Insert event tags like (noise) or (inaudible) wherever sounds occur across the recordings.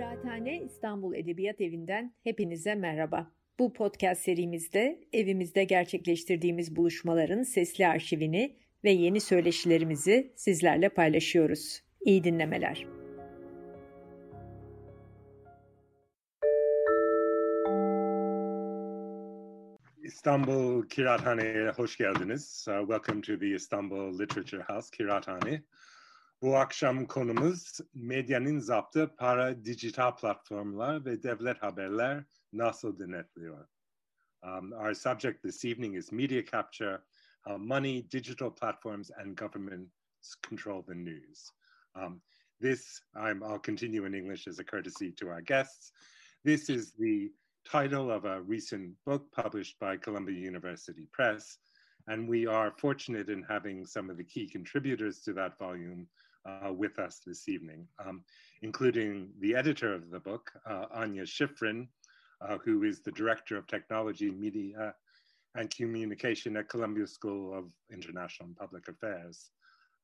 Kıraathane İstanbul Edebiyat Evi'nden hepinize merhaba. Bu podcast serimizde evimizde gerçekleştirdiğimiz buluşmaların sesli arşivini ve yeni söyleşilerimizi sizlerle paylaşıyoruz. İyi dinlemeler. İstanbul Kiraathane'ye hoş geldiniz. Uh, welcome to the Istanbul Literature House Kiraathane. Bu akşam konumuz medyanın zaptı para dijital platformlar ve devlet haberler nasıl denetliyor? Um, our subject this evening is media capture, how money, digital platforms, and governments control the news. Um, this, I'm, I'll continue in English as a courtesy to our guests. This is the title of a recent book published by Columbia University Press. And we are fortunate in having some of the key contributors to that volume uh, with us this evening, um, including the editor of the book, uh, Anya Schifrin, uh, who is the Director of Technology, Media, and Communication at Columbia School of International and Public Affairs.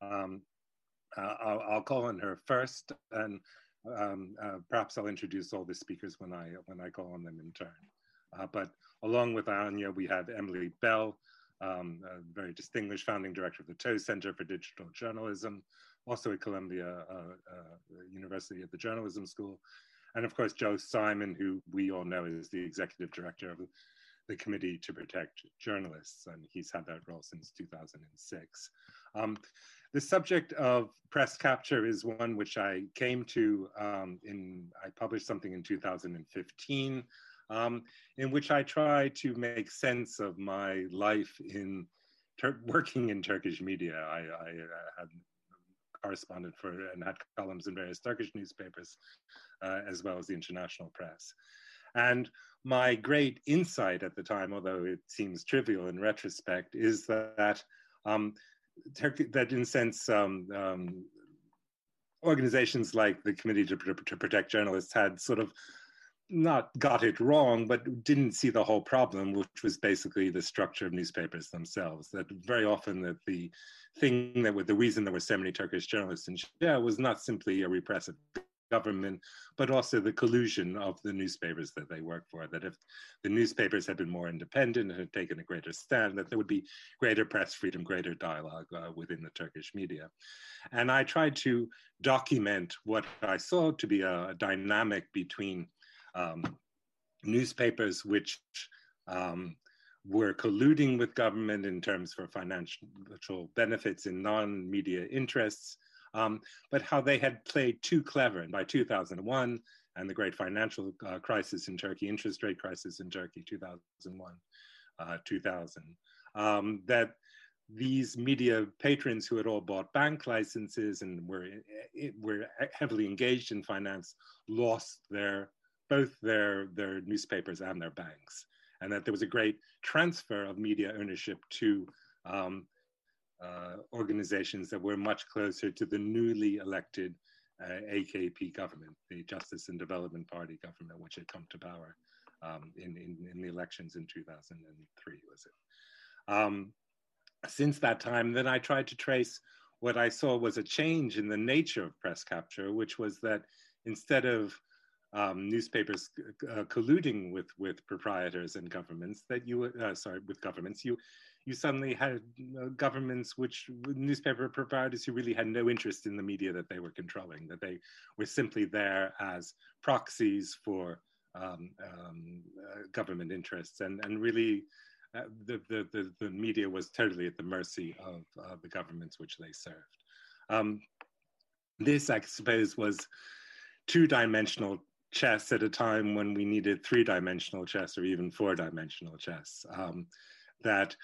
Um, uh, I'll, I'll, call on her first, and um, uh, perhaps I'll introduce all the speakers when I when I call on them in turn. Uh, but along with Anya, we have Emily Bell, um, a very distinguished founding director of the Tow Center for Digital Journalism, also at Columbia uh, uh, University at the Journalism School, and of course Joel Simon, who we all know is the executive director of the Committee to Protect Journalists, and he's had that role since 2006. Um, the subject of press capture is one which I came to um, in, I published something in 2015, um, in which I try to make sense of my life in working in Turkish media. I, I uh, had corresponded for and had columns in various Turkish newspapers, uh, as well as the international press. And my great insight at the time, although it seems trivial in retrospect, is that um, that in a sense um, um, organizations like the Committee to, to, Protect Journalists had sort of not got it wrong, but didn't see the whole problem, which was basically the structure of newspapers themselves. That very often that the thing that was the reason there were so many Turkish journalists in jail was not simply a repressive government, but also the collusion of the newspapers that they work for. That if the newspapers had been more independent and had taken a greater stand, that there would be greater press freedom, greater dialogue uh, within the Turkish media. And I tried to document what I saw to be a, dynamic between um, newspapers which um, were colluding with government in terms for financial benefits in non-media interests, um, but how they had played too clever. And by 2001, and the great financial uh, crisis in Turkey, interest rate crisis in Turkey, 2001, uh, 2000, um, that these media patrons who had all bought bank licenses and were, were heavily engaged in finance lost their both their, their newspapers and their banks. And that there was a great transfer of media ownership to um, uh, organizations that were much closer to the newly elected uh, AKP government, the Justice and Development Party government, which had come to power um, in, in, in, the elections in 2003, was it? Um, since that time, then I tried to trace what I saw was a change in the nature of press capture, which was that instead of um, newspapers uh, colluding with with proprietors and governments that you uh, sorry with governments. You you suddenly had uh, governments which newspaper proprietors who really had no interest in the media that they were controlling that they were simply there as proxies for um, um, uh, government interests. And and really uh, the, the, the the media was totally at the mercy of the governments which they served. Um, this I suppose was two-dimensional chess at a time when we needed three-dimensional chess or even four-dimensional chess. Um, that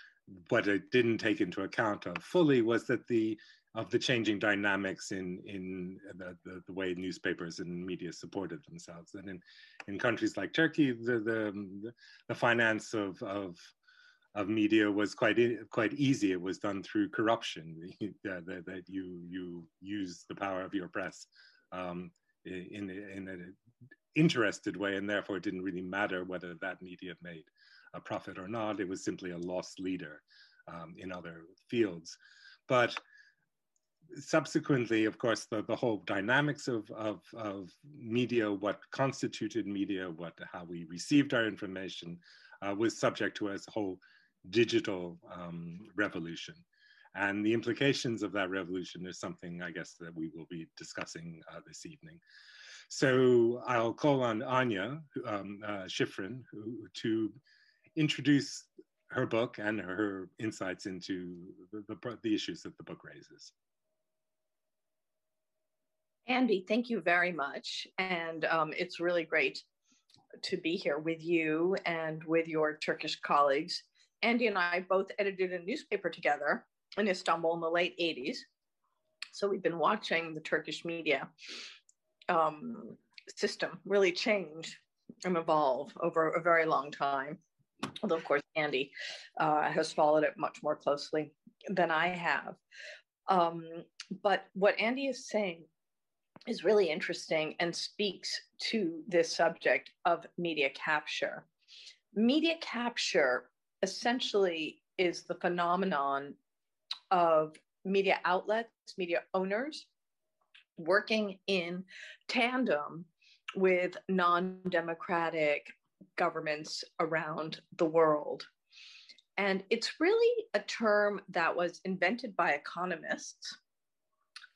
what it didn't take into account of fully was that the of the changing dynamics in in the, the, the, way newspapers and media supported themselves. And in, in countries like Turkey, the the, the finance of, of of media was quite quite easy. It was done through corruption. (laughs) that, that you you use the power of your press um, in in interested way, and therefore it didn't really matter whether that media made a profit or not. It was simply a loss leader um, in other fields. But subsequently, of course, the, the whole dynamics of, of, of media, what constituted media, what how we received our information, uh, was subject to a whole digital um, revolution. And the implications of that revolution is something, I guess, that we will be discussing uh, this evening. So I'll call on Anya um, uh, Schifrin who, to introduce her book and her insights into the, the, the issues that the book raises. Andy, thank you very much. And um, it's really great to be here with you and with your Turkish colleagues. Andy and I both edited a newspaper together in Istanbul in the late 80s. So we've been watching the Turkish media um, system really change and evolve over a very long time. Although, of course, Andy uh, has followed it much more closely than I have. Um, but what Andy is saying is really interesting and speaks to this subject of media capture. Media capture essentially is the phenomenon of media outlets, media owners working in tandem with non democratic governments around the world. And it's really a term that was invented by economists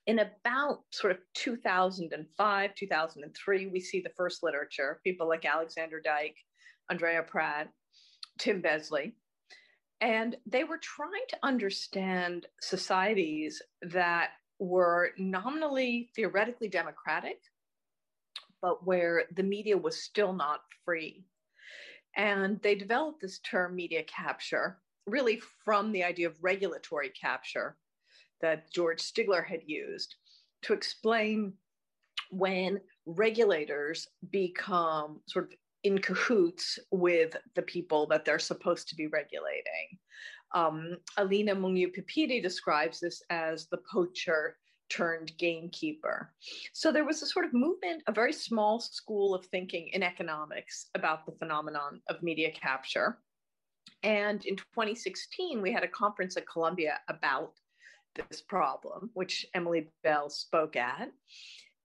in about sort of 2005, 2003, we see the first literature, people like Alexander Dyck, Andrea Pratt, Tim Besley. And they were trying to understand societies that were nominally theoretically democratic, but where the media was still not free. And they developed this term media capture really from the idea of regulatory capture that George Stigler had used to explain when regulators become sort of in cahoots with the people that they're supposed to be regulating. Um, Alina Mungiu-Pippidi describes this as the poacher turned gamekeeper. So there was a sort of movement, a very small school of thinking in economics about the phenomenon of media capture. And in 2016, we had a conference at Columbia about this problem, which Emily Bell spoke at.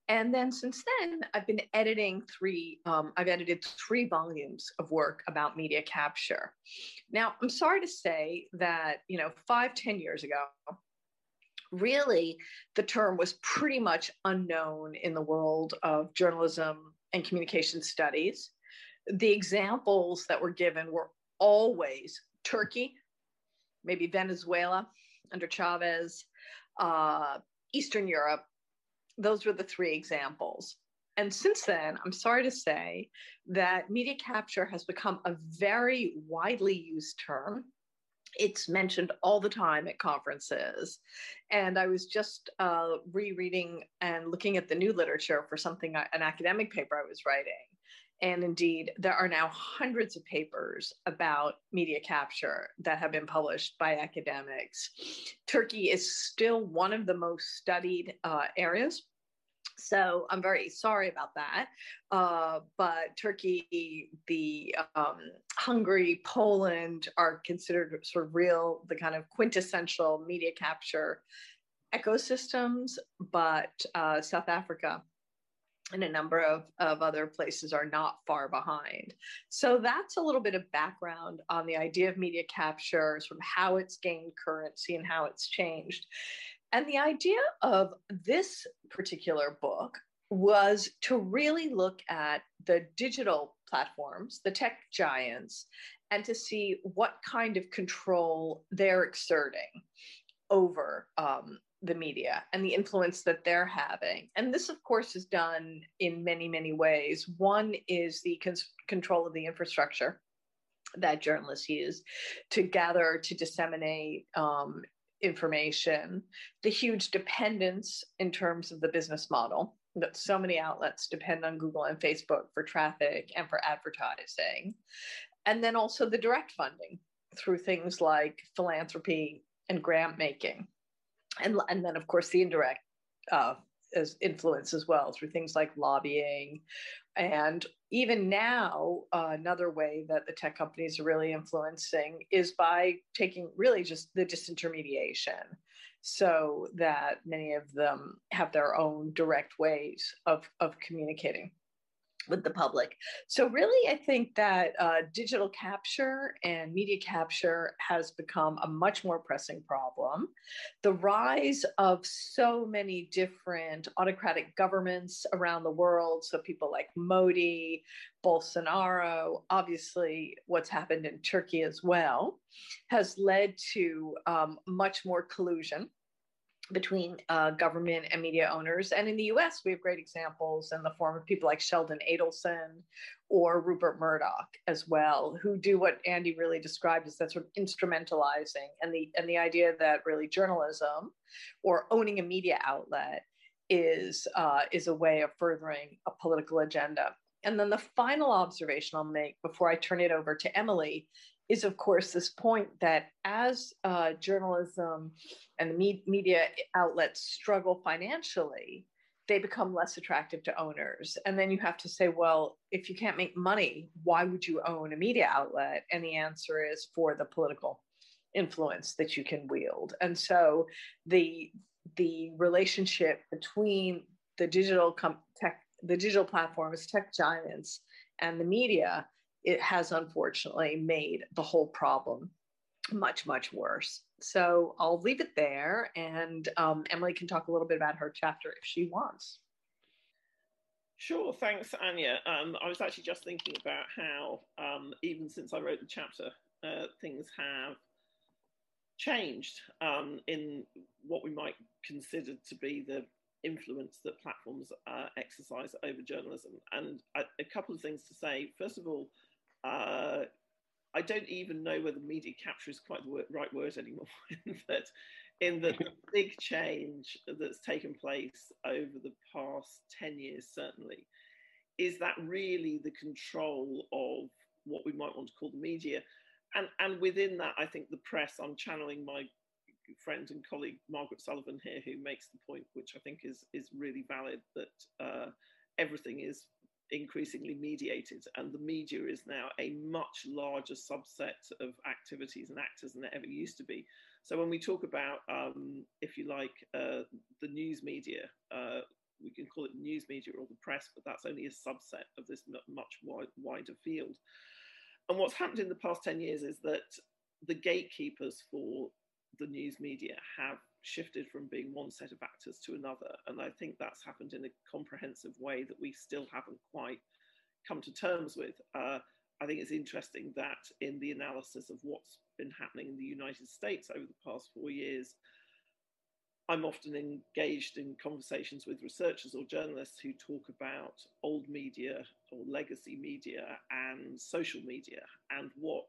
And then since then, I've been editing three, um, I've edited three volumes of work about media capture. Now, I'm sorry to say that, you know, five, ten years ago, really the term was pretty much unknown in the world of journalism and communication studies. The examples that were given were always Turkey, maybe Venezuela, under Chavez, uh, Eastern Europe. Those were the three examples. And since then, I'm sorry to say that media capture has become a very widely used term. It's mentioned all the time at conferences. And I was just uh, rereading and looking at the new literature for something, an academic paper I was writing. And indeed, there are now hundreds of papers about media capture that have been published by academics. Turkey is still one of the most studied uh, areas. So I'm very sorry about that. Uh, but Turkey, the um, Hungary, Poland are considered sort of real, the kind of quintessential media capture ecosystems. But uh, South Africa and a number of, of other places are not far behind. So that's a little bit of background on the idea of media capture, sort of how it's gained currency and how it's changed. And the idea of this particular book was to really look at the digital platforms, the tech giants, and to see what kind of control they're exerting over um, the media and the influence that they're having. And this, of course, is done in many, many ways. One is the control of the infrastructure that journalists use to gather, to disseminate um, information, the huge dependence in terms of the business model that so many outlets depend on Google and Facebook for traffic and for advertising. And then also the direct funding through things like philanthropy and grant making and and then of course the indirect uh, as influence as well through things like lobbying. And even now uh, another way that the tech companies are really influencing is by taking really just the disintermediation so that many of them have their own direct ways of, of communicating with the public. So, really, I think that uh, digital capture and media capture has become a much more pressing problem. The rise of so many different autocratic governments around the world, so people like Modi, Bolsonaro, obviously, what's happened in Turkey as well, has led to um, much more collusion between uh, government and media owners. And in the US, we have great examples in the form of people like Sheldon Adelson or Rupert Murdoch as well, who do what Andy really described as that sort of instrumentalizing and the and the idea that really journalism or owning a media outlet is uh, is a way of furthering a political agenda. And then the final observation I'll make before I turn it over to Emily is, of course, this point that as uh, journalism and the me- media outlets struggle financially, they become less attractive to owners. And then you have to say, well, if you can't make money, why would you own a media outlet? And the answer is for the political influence that you can wield. And so the the relationship between the digital com- tech, the digital platforms, tech giants, and the media it has unfortunately made the whole problem much, much worse. So I'll leave it there, and um, Emily can talk a little bit about her chapter if she wants. Sure, thanks, Anya. Um, I was actually just thinking about how, um, even since I wrote the chapter, uh, things have changed um, in what we might consider to be the influence that platforms uh, exercise over journalism. And a, a couple of things to say. First of all, uh, I don't even know whether media capture is quite the word, right word anymore. (laughs) in that, in the (laughs) big change that's taken place over the past ten years, certainly, is that really the control of what we might want to call the media, and and within that, I think the press. I'm channeling my friend and colleague Margaret Sullivan here, who makes the point, which I think is is really valid, that uh, everything is increasingly mediated, and the media is now a much larger subset of activities and actors than it ever used to be. So when we talk about, um, if you like, uh, the news media, uh, we can call it news media or the press, but that's only a subset of this much wide, wider field. And what's happened in the past 10 years is that the gatekeepers for the news media have shifted from being one set of actors to another. And I think that's happened in a comprehensive way that we still haven't quite come to terms with. Uh, I think it's interesting that in the analysis of what's been happening in the United States over the past four years, I'm often engaged in conversations with researchers or journalists who talk about old media or legacy media and social media and what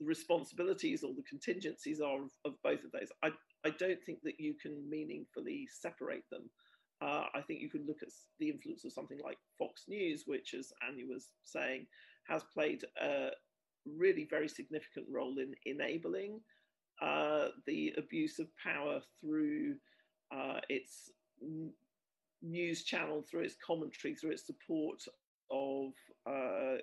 the responsibilities or the contingencies are of, of both of those. I, I don't think that you can meaningfully separate them. Uh, I think you can look at the influence of something like Fox News, which, as Anya was saying, has played a really very significant role in enabling uh, the abuse of power through uh, its news channel, through its commentary, through its support of uh,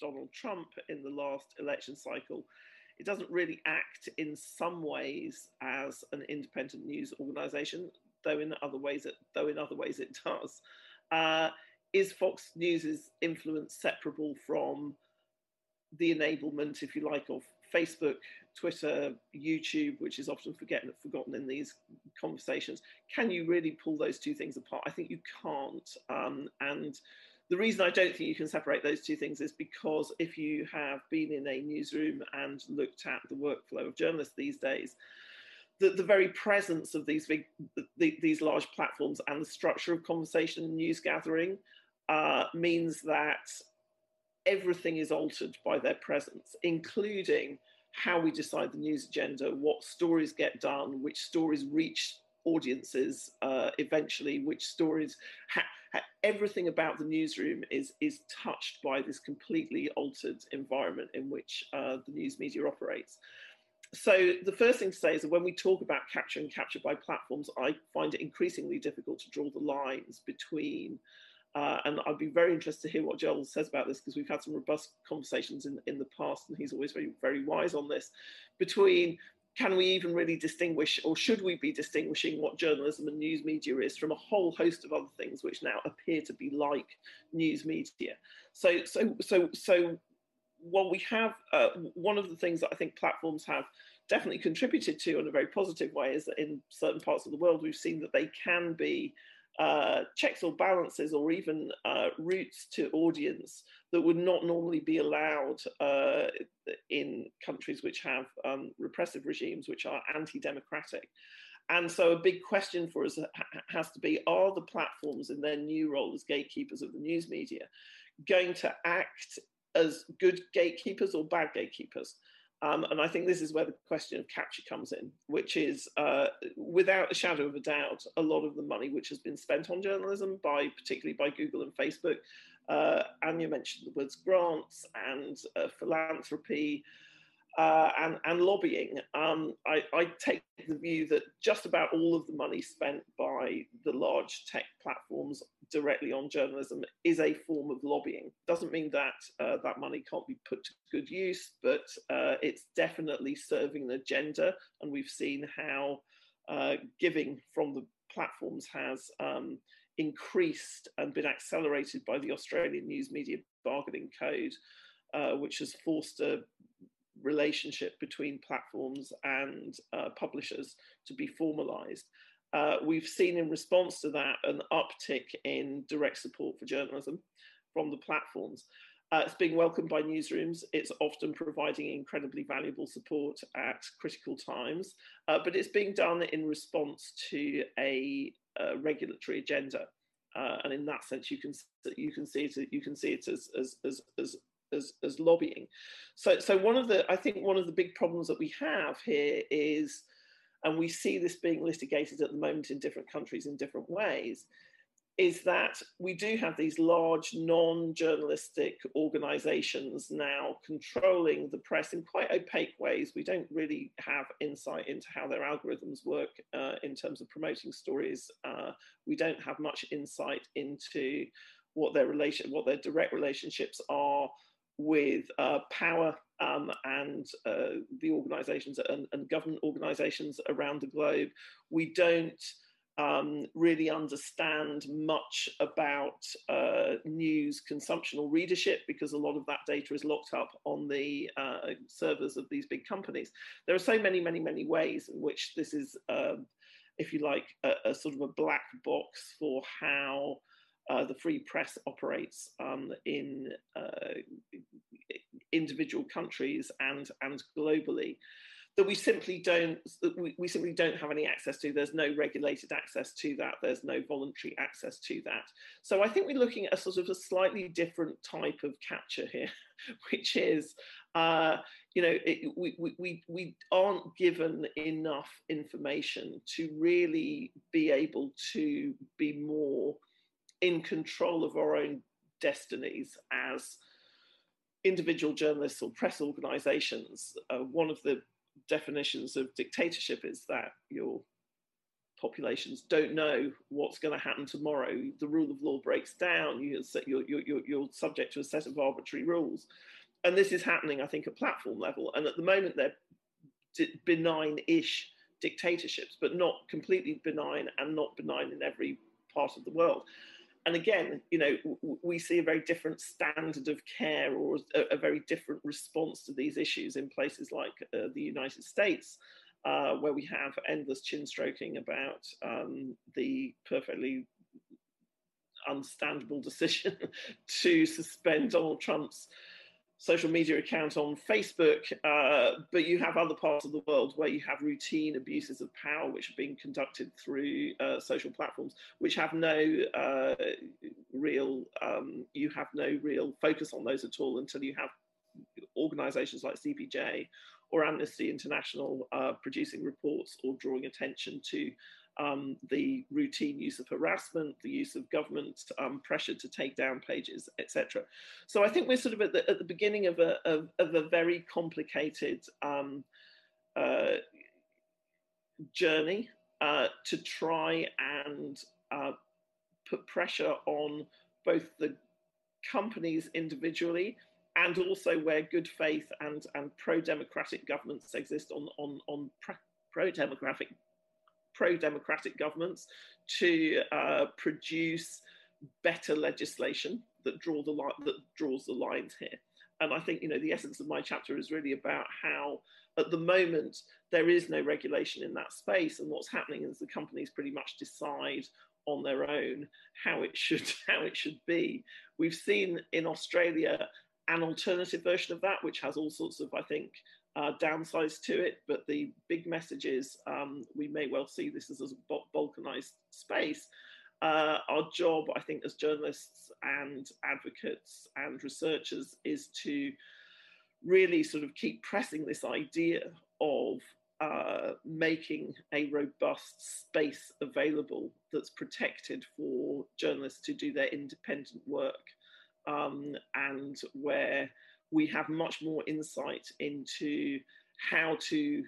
Donald Trump in the last election cycle it doesn't really act in some ways as an independent news organization, though in other ways it though in other ways it does. Uh, is Fox News's influence separable from the enablement, if you like, of Facebook, Twitter, YouTube, which is often forgotten, forgotten in these conversations? Can you really pull those two things apart? I think you can't. Um, and the reason I don't think you can separate those two things is because if you have been in a newsroom and looked at the workflow of journalists these days, the, the very presence of these big, the, these large platforms and the structure of conversation and news gathering uh, means that everything is altered by their presence, including how we decide the news agenda, what stories get done, which stories reach audiences uh, eventually, which stories, ha- ha- everything about the newsroom is is touched by this completely altered environment in which uh, the news media operates. So the first thing to say is that when we talk about capture and capture by platforms, I find it increasingly difficult to draw the lines between. Uh, and I'd be very interested to hear what Joel says about this because we've had some robust conversations in, in the past, and he's always very, very wise on this between can we even really distinguish, or should we be distinguishing what journalism and news media is from a whole host of other things which now appear to be like news media? So, so, so, so, while we have uh, one of the things that I think platforms have definitely contributed to in a very positive way is that in certain parts of the world we've seen that they can be uh, checks or balances or even uh, routes to audience that would not normally be allowed uh, in countries which have um, repressive regimes which are anti-democratic. And so a big question for us has to be, are the platforms in their new role as gatekeepers of the news media going to act as good gatekeepers or bad gatekeepers? Um, and I think this is where the question of capture comes in, which is uh, without a shadow of a doubt, a lot of the money which has been spent on journalism by particularly by Google and Facebook. Uh, you mentioned the words grants and uh, philanthropy uh, and, and lobbying. Um, I, I, take the view that just about all of the money spent by the large tech platforms directly on journalism is a form of lobbying. Doesn't mean that uh, that money can't be put to good use, but uh, it's definitely serving an agenda. And we've seen how uh, giving from the platforms has um, increased and been accelerated by the Australian News Media Bargaining Code, uh, which has forced a relationship between platforms and uh, publishers to be formalized. Uh, we've seen in response to that an uptick in direct support for journalism from the platforms. Uh, it's being welcomed by newsrooms. It's often providing incredibly valuable support at critical times, uh, but it's being done in response to a, regulatory agenda. Uh, and in that sense, you can you can see it you can see it as as as, as as, as lobbying. So, so one of the, I think one of the big problems that we have here is, and we see this being litigated at the moment in different countries in different ways, is that we do have these large non-journalistic organizations now controlling the press in quite opaque ways. We don't really have insight into how their algorithms work uh, in terms of promoting stories. Uh, we don't have much insight into what their relation, what their direct relationships are with uh, power um, and uh, the organizations and, and, government organizations around the globe. We don't um, really understand much about uh, news consumption or readership because a lot of that data is locked up on the uh, servers of these big companies. There are so many, many, many ways in which this is, um, if you like, a, a sort of a black box for how uh, the free press operates um, in uh, individual countries and and globally that we simply don't we, we simply don't have any access to. There's no regulated access to that. There's no voluntary access to that. So i think we're looking at a sort of a slightly different type of capture here (laughs) which is uh, you know it, we, we we aren't given enough information to really be able to be more in control of our own destinies as individual journalists or press organizations. Uh, one of the definitions of dictatorship is that your populations don't know what's going to happen tomorrow. The rule of law breaks down. You're, you're, you're, you're subject to a set of arbitrary rules. And this is happening, I think, at platform level. And at the moment, they're benign ish dictatorships, but not completely benign and not benign in every part of the world and again, you know, we see a very different standard of care or a, a very different response to these issues in places like uh, the United States, uh, where we have endless chin stroking about um, the perfectly understandable (laughs) decision to suspend Donald Trump's social media account on Facebook, uh, but you have other parts of the world where you have routine abuses of power which are being conducted through uh, social platforms, which have no uh, real, um, you have no real focus on those at all until you have organizations like CPJ or Amnesty International uh, producing reports or drawing attention to um, the routine use of harassment, the use of government um, pressure to take down pages, etc. So I think we're sort of at the, at the beginning of a, of, of a very complicated um, uh, journey uh, to try and uh, put pressure on both the companies individually and also where good faith and, and pro-democratic governments exist on, on, on pro-democratic pro-democratic governments to uh, produce better legislation that draw the line that draws the lines here. And I think you know the essence of my chapter is really about how at the moment there is no regulation in that space, and what's happening is the companies pretty much decide on their own how it should (laughs) how it should be. We've seen in Australia an alternative version of that, which has all sorts of I think uh, downsides to it. But the big message is um, we may well see this as a balkanized space. Uh, our job, I think, as journalists and advocates and researchers is to really sort of keep pressing this idea of uh, making a robust space available that's protected for journalists to do their independent work um, and where we have much more insight into how to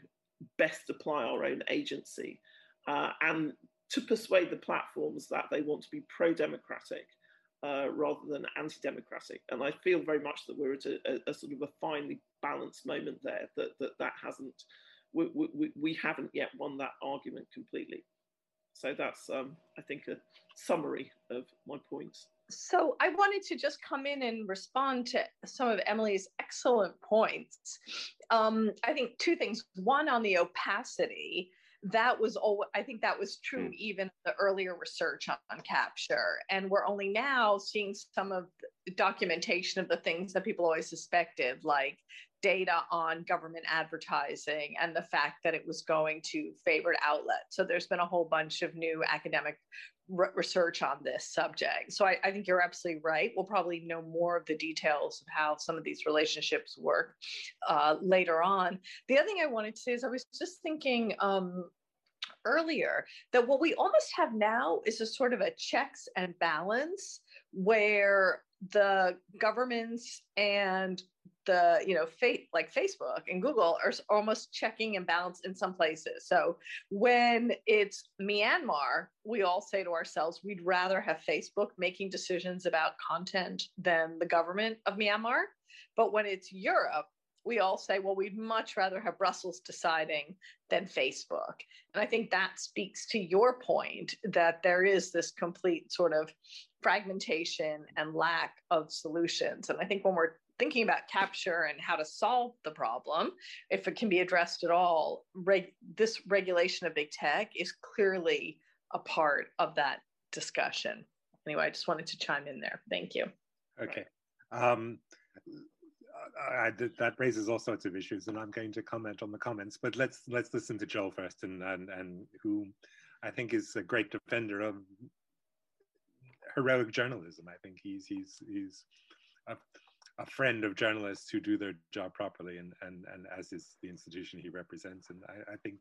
best apply our own agency uh, and to persuade the platforms that they want to be pro democratic uh, rather than anti democratic. And I feel very much that we're at a, a, a, sort of a finely balanced moment there, that that, that hasn't, we, we, we haven't yet won that argument completely. So that's, um, I think, a summary of my points. So I wanted to just come in and respond to some of Emily's excellent points. Um, I think two things. One on the opacity. That was all. I think that was true mm. even the earlier research on, on capture, and we're only now seeing some of the documentation of the things that people always suspected, like data on government advertising and the fact that it was going to favored outlets. So there's been a whole bunch of new academic re- research on this subject. So I, I, think you're absolutely right. We'll probably know more of the details of how some of these relationships work uh, later on. The other thing I wanted to say is I was just thinking um, earlier that what we almost have now is a sort of a checks and balance where the governments and the you know like facebook and google are almost checking and balance in some places. So when it's myanmar we all say to ourselves we'd rather have facebook making decisions about content than the government of myanmar. But when it's europe we all say, well, we'd much rather have Brussels deciding than Facebook. And I think that speaks to your point that there is this complete sort of fragmentation and lack of solutions. And I think when we're thinking about capture and how to solve the problem, if it can be addressed at all, reg- this regulation of big tech is clearly a part of that discussion. Anyway, I just wanted to chime in there. Thank you. Okay. Um, I, that raises all sorts of issues, and I'm going to comment on the comments. But let's let's listen to Joel first, and and and who I think is a great defender of heroic journalism. I think he's he's he's a, a friend of journalists who do their job properly, and and and as is the institution he represents. And I, I think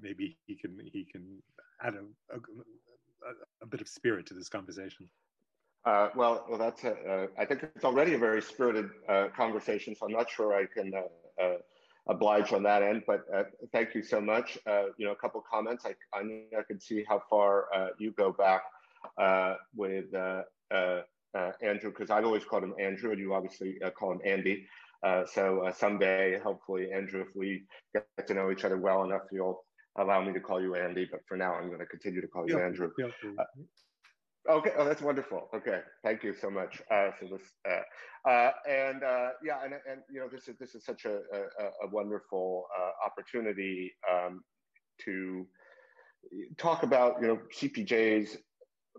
maybe he can he can add a, a, a bit of spirit to this conversation. Uh, well, well, that's a, uh, I think it's already a very spirited uh, conversation, so I'm not sure I can uh, uh, oblige on that end. But uh, thank you so much. you know, a couple comments. I I, I could see how far you go back with Andrew, because I've always called him Andrew, and you obviously call him Andy. so someday, hopefully, Andrew, if we get to know each other well enough, you'll allow me to call you Andy. But for now, I'm going to continue to call you Andrew. Okay, oh, that's wonderful. Okay, thank you so much uh, for this. Uh, uh, and uh, yeah, and, and you know, this is this is such a, a, a wonderful uh, opportunity um, to talk about you know CPJ's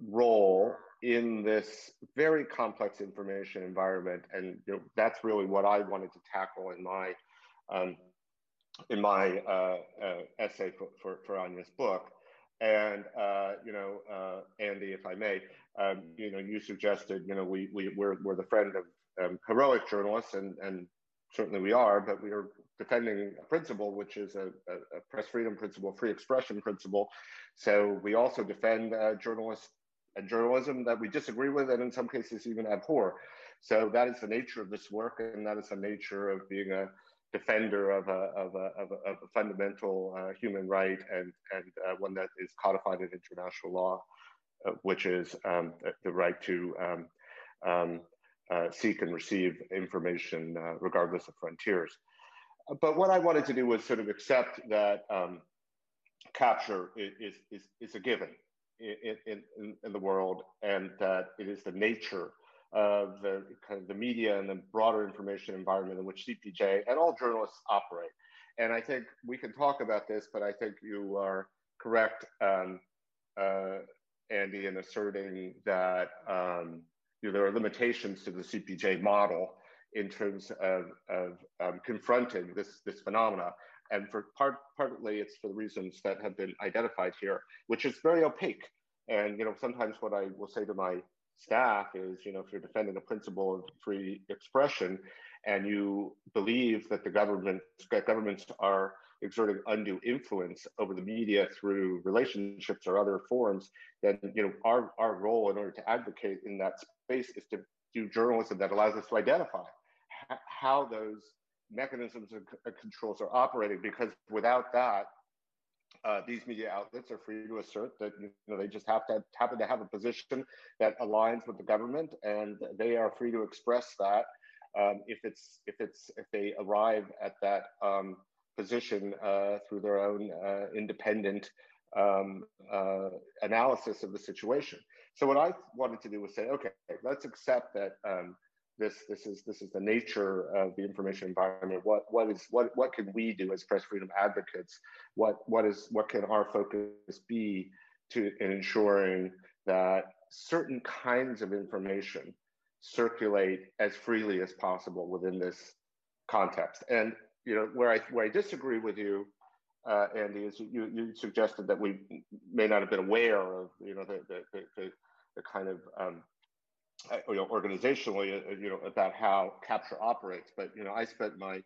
role in this very complex information environment, and you know, that's really what I wanted to tackle in my um, in my uh, essay for, for, for Anya's book. And uh, you know, uh, Andy, if I may, um, you know, you suggested, you know, we we we're, we're the friend of um, heroic journalists, and and certainly we are, but we are defending a principle which is a, a, a press freedom principle, free expression principle. So we also defend uh, journalists and journalism that we disagree with, and in some cases even abhor. So that is the nature of this work, and that is the nature of being a defender of a, of a, of a, of a fundamental uh, human right and, and uh, one that is codified in international law, uh, which is um, the, the, right to um, um, uh, seek and receive information uh, regardless of frontiers. But what I wanted to do was sort of accept that um, capture is, is, is a given in, in, in the world and that it is the nature of the kind of the media and the broader information environment in which CPJ and all journalists operate. And I think we can talk about this, but I think you are correct, um, uh, Andy, in asserting that um, you know, there are limitations to the CPJ model in terms of, of um, confronting this, this phenomena. And for part, partly it's for the reasons that have been identified here, which is very opaque. And you know, sometimes what I will say to my staff is, you know, if you're defending a principle of free expression and you believe that the government that governments are exerting undue influence over the media through relationships or other forms, then you know our, our role in order to advocate in that space is to do journalism that allows us to identify how those mechanisms and controls are operating. Because without that, uh, these media outlets are free to assert that you know they just have to happen to have a position that aligns with the government, and they are free to express that um, if it's if it's if they arrive at that um, position uh, through their own uh, independent um, uh, analysis of the situation. So what I wanted to do was say, okay, let's accept that um, this this is this is the nature of the information environment. What what is what what can we do as press freedom advocates? What what is what can our focus be to in ensuring that certain kinds of information circulate as freely as possible within this context? And you know where I where I disagree with you, uh, Andy, is you you suggested that we may not have been aware of you know the the the, the kind of um, you know, organizationally, uh, you know, about how capture operates. But you know, I spent my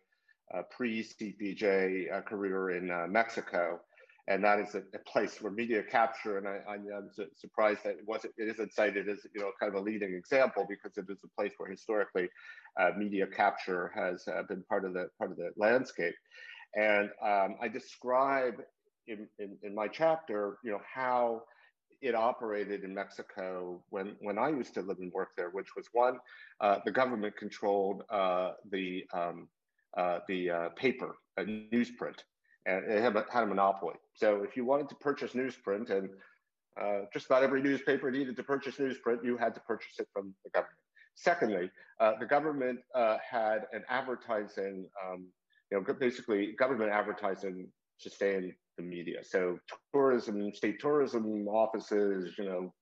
uh, pre-CPJ uh, career in uh, Mexico, and that is a, a, place where media capture. And I, am surprised that it wasn't. It isn't cited as you know kind of a leading example because it is a place where historically uh, media capture has been part of the part of the landscape. And um, I describe in, in, in my chapter, you know, how it operated in Mexico when, when I used to live and work there, which was one, uh, the government controlled uh, the, um, uh, the uh, paper, a newsprint, and it had, had, a monopoly. So if you wanted to purchase newsprint, and uh, just about every newspaper needed to purchase newsprint, you had to purchase it from the government. Secondly, uh, the government had an advertising, um, you know, basically government advertising sustained the media. So tourism, state tourism offices, you know,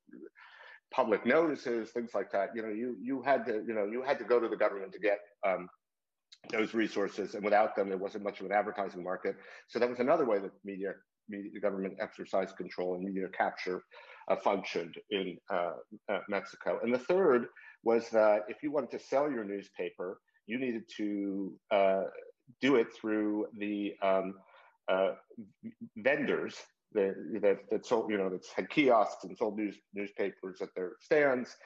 public notices, things like that. You know, you you had to, you know, you had to go to the government to get um, those resources, and without them, there wasn't much of an advertising market. So that was another way that media, media the government exercised control and media capture uh, functioned in uh, uh, Mexico. And the third was that if you wanted to sell your newspaper, you needed to uh, do it through the um, uh, vendors that, that, that sold, you know, that had kiosks and sold news, newspapers at their stands,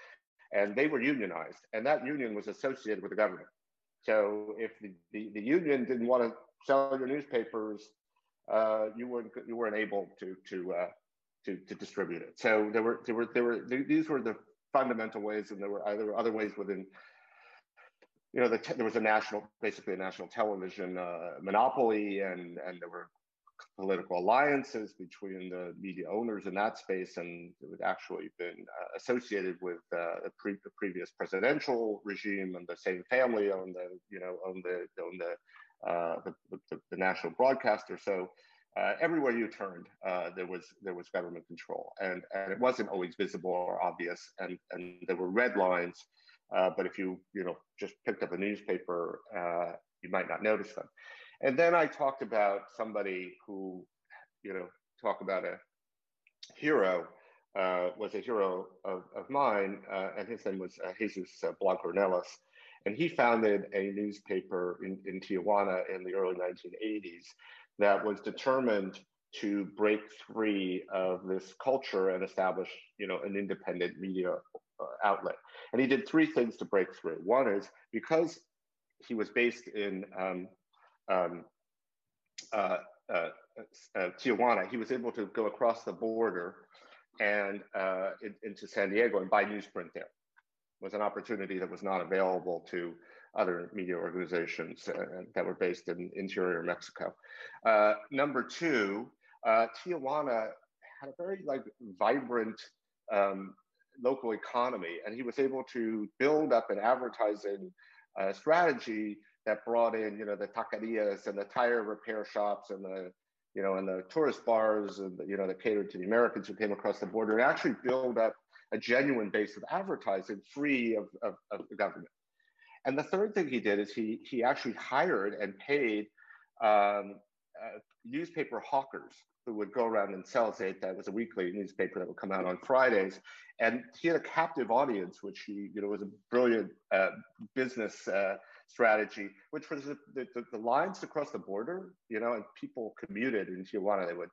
and they were unionized, and that union was associated with the government. So if the, the, the union didn't want to sell your newspapers, uh, you weren't you weren't able to to uh, to to distribute it. So there were there were there were these were the fundamental ways, and there were there were other ways within you know, the there was a national, basically a national television uh, monopoly, and and there were political alliances between the media owners in that space, and it had actually been uh, associated with uh, the, pre- the, previous presidential regime, and the same family owned the, you know, owned the owned the, uh, the, the, the, national broadcaster. So. Uh, everywhere you turned, uh, there was there was government control, and and it wasn't always visible or obvious, and and there were red lines uh, but if you, you know, just picked up a newspaper, uh, you might not notice them. And then I talked about somebody who, you know, talk about a hero, uh, was a hero of, of mine, uh, and his name was uh, Jesus Blancornelas. And he founded a newspaper in, in Tijuana in the early 1980s that was determined to break free of this culture and establish, you know, an independent media uh, outlet. And he did three things to break through. One is because he was based in um, um, uh, uh, uh, Tijuana, he was able to go across the border and uh, in, into San Diego and buy newsprint there. was an opportunity that was not available to other media organizations uh, that were based in interior Mexico. Uh, number two, uh, Tijuana had a very like vibrant um, local economy, and he was able to build up an advertising uh, strategy that brought in, you know, the taquerias and the tire repair shops and the, you know, and the tourist bars and you know that catered to the Americans who came across the border, and actually build up a genuine base of advertising free of, of, of the government. And the third thing he did is he he actually hired and paid um, uh, newspaper hawkers who would go around and sell Zeta. That was a weekly newspaper that would come out on Fridays. And he had a captive audience, which he, you know, was a brilliant uh, business uh, strategy, which was the, the, the, lines across the border, you know, and people commuted in Tijuana. They would,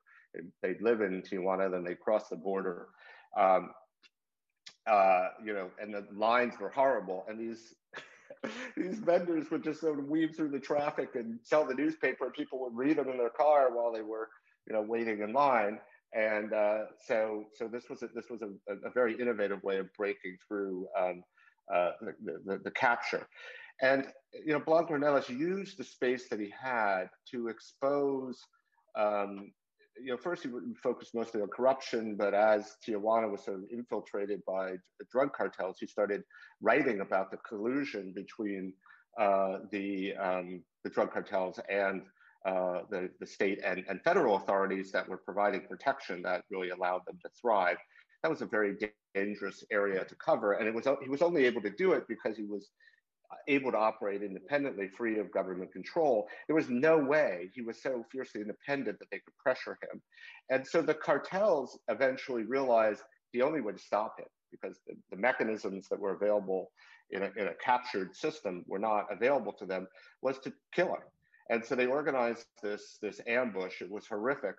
they'd live in Tijuana, then they'd cross the border. Um, uh, you know, and the lines were horrible. And these (laughs) these vendors would just sort of weave through the traffic and sell the newspaper. People would read them in their car while they were you know, waiting in line. And uh, so, so this was a, this was a, a, very innovative way of breaking through um, uh, the, the, the, capture. And you know, Blancornelas used the space that he had to expose. Um, you know, first he focused mostly on corruption, but as Tijuana was sort of infiltrated by drug cartels, he started writing about the collusion between uh, the um, the drug cartels and uh, the, the state and, and federal authorities that were providing protection that really allowed them to thrive. That was a very dangerous area to cover. And it was, he was only able to do it because he was able to operate independently, free of government control. There was no way he was so fiercely independent that they could pressure him. And so the cartels eventually realized the only way to stop him, because the, the mechanisms that were available in a, in a captured system were not available to them, was to kill him. And so they organized this this ambush. It was horrific.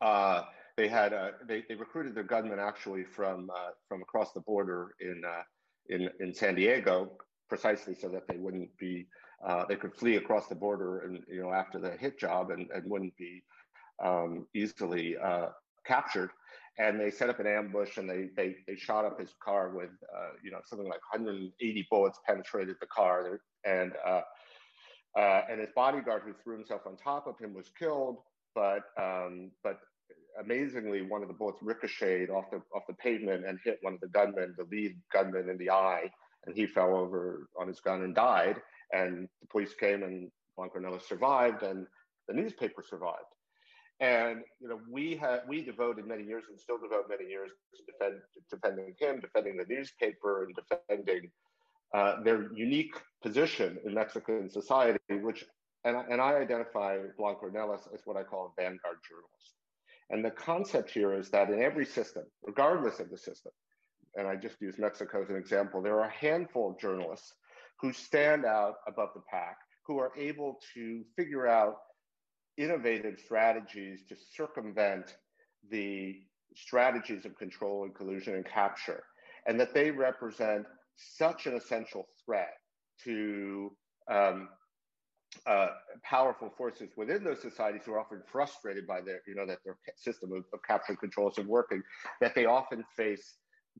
Uh, they had uh, they, they recruited their gunmen actually from uh, from across the border in uh, in in San Diego, precisely so that they wouldn't be uh, they could flee across the border and you know after the hit job and, and wouldn't be um, easily uh, captured. And they set up an ambush and they they, they shot up his car with you know something like 180 bullets penetrated the car and uh, and his bodyguard, who threw himself on top of him, was killed. But um, but amazingly, one of the bullets ricocheted off the off the pavement and hit one of the gunmen, the lead gunman, in the eye, and he fell over on his gun and died. And the police came, and Juan Ornelas survived, and the newspaper survived. And you know, we had we devoted many years and still devote many years to defend defending him, defending the newspaper, and defending uh, their unique position in Mexican society, which, and, and I identify Blancornelas as what I call a vanguard journalist. And the concept here is that in every system, regardless of the system, and I just use Mexico as an example, there are a handful of journalists who stand out above the pack, who are able to figure out innovative strategies to circumvent the strategies of control and collusion and capture, and that they represent such an essential threat to um, uh, powerful forces within those societies who are often frustrated by their, you know, that their system of, of capture and control isn't working, that they often face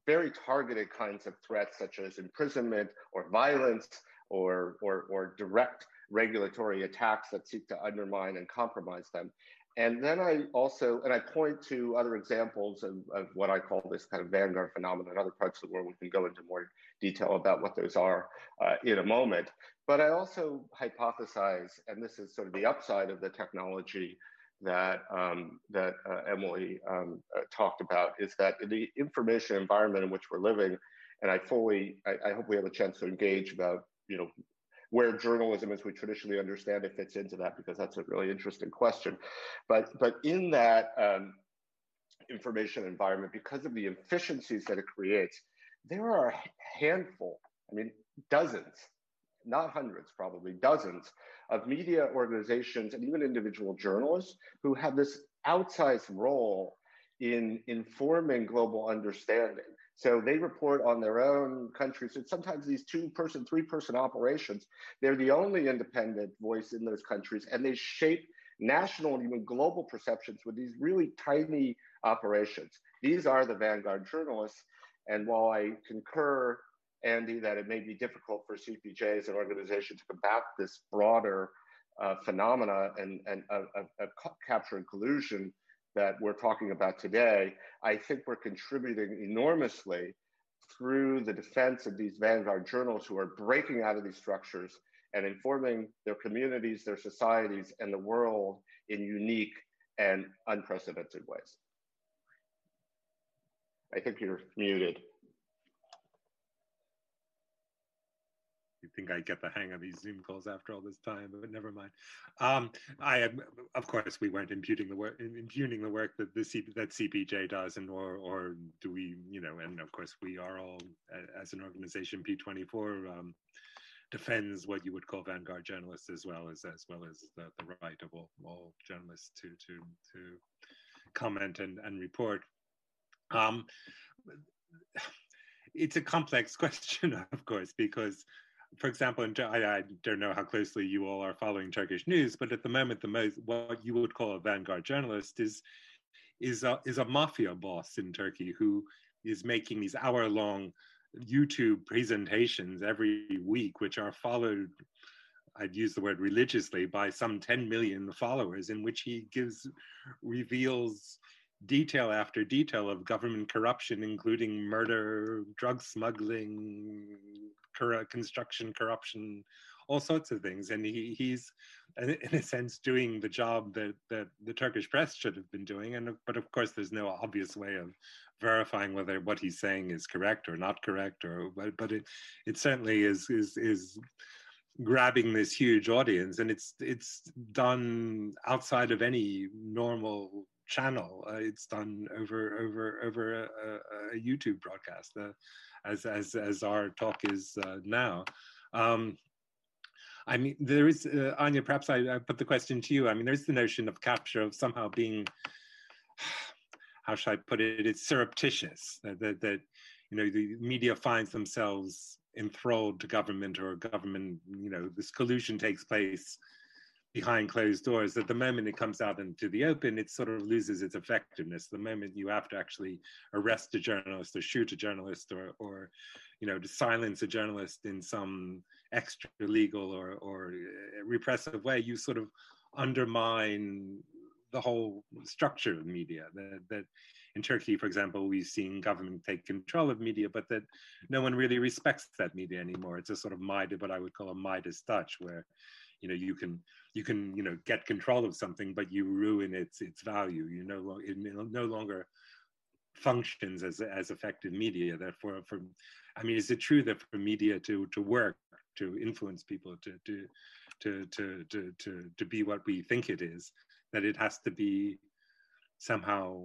very targeted kinds of threats, such as imprisonment or violence or, or, or direct regulatory attacks that seek to undermine and compromise them. And then I also, and I point to other examples of, of what I call this kind of vanguard phenomenon in other parts of the world. We can go into more detail about what those are uh, in a moment. But I also hypothesize, and this is sort of the upside of the technology that um, that uh, Emily um, uh, talked about, is that the information environment in which we're living, and I fully, I, I hope we have a chance to engage about, you know, where journalism as we traditionally understand it fits into that because that's a really interesting question but but in that um, information environment because of the efficiencies that it creates there are a handful i mean dozens not hundreds probably dozens of media organizations and even individual journalists who have this outsized role in informing global understanding so they report on their own countries. And sometimes these two person, three person operations, they're the only independent voice in those countries. And they shape national and even global perceptions with these really tiny operations. These are the vanguard journalists. And while I concur Andy, that it may be difficult for CPJ as an organization to combat this broader uh, phenomena and, and uh, uh, capture and collusion that we're talking about today, I think we're contributing enormously through the defense of these vanguard journals who are breaking out of these structures and informing their communities, their societies, and the world in unique and unprecedented ways. I think you're muted. you think I get the hang of these Zoom calls after all this time, but never mind. Um, I am, of course, we weren't imputing the work, impugning the work that the C, that CPJ does, and or or do we, you know, and of course we are all as an organization P24 um, defends what you would call vanguard journalists as well as as well as the, the right of all, all journalists to to to comment and and report. Um, it's a complex (laughs) question, of course, because for example, and I, I, don't know how closely you all are following Turkish news, but at the moment, the most what you would call a vanguard journalist is is a, is a mafia boss in Turkey who is making these hour long YouTube presentations every week, which are followed. I'd use the word religiously by some 10 million followers, in which he gives reveals detail after detail of government corruption, including murder, drug smuggling, construction corruption, all sorts of things. And he, he's, in a sense, doing the job that, that the Turkish press should have been doing. And but of course, there's no obvious way of verifying whether what he's saying is correct or not correct. Or but, but it it certainly is is is grabbing this huge audience, and it's it's done outside of any normal channel. Uh, it's done over over over a, a, a YouTube broadcast, uh, as as as our talk is uh, now. Um, I mean, there is uh, Anya. Perhaps I, I, put the question to you. I mean, there's the notion of capture of somehow being, (sighs) how should I put it? It's surreptitious that, that, that you know the media finds themselves enthralled to government or government. You know, this collusion takes place behind closed doors that the moment it comes out into the open it sort of loses its effectiveness. The moment you have to actually arrest a journalist or shoot a journalist or or you know to silence a journalist in some extra legal or or uh, repressive way you sort of undermine the whole structure of media. That, that in turkey for example we've seen government take control of media but that no one really respects that media anymore. It's a sort of midas what i would call a midas touch where you know you can you can you know get control of something but you ruin its its value. You know it no longer functions as as effective media. Therefore for i mean is it true that for media to to work to influence people to to to to to to, to be what we think it is that it has to be somehow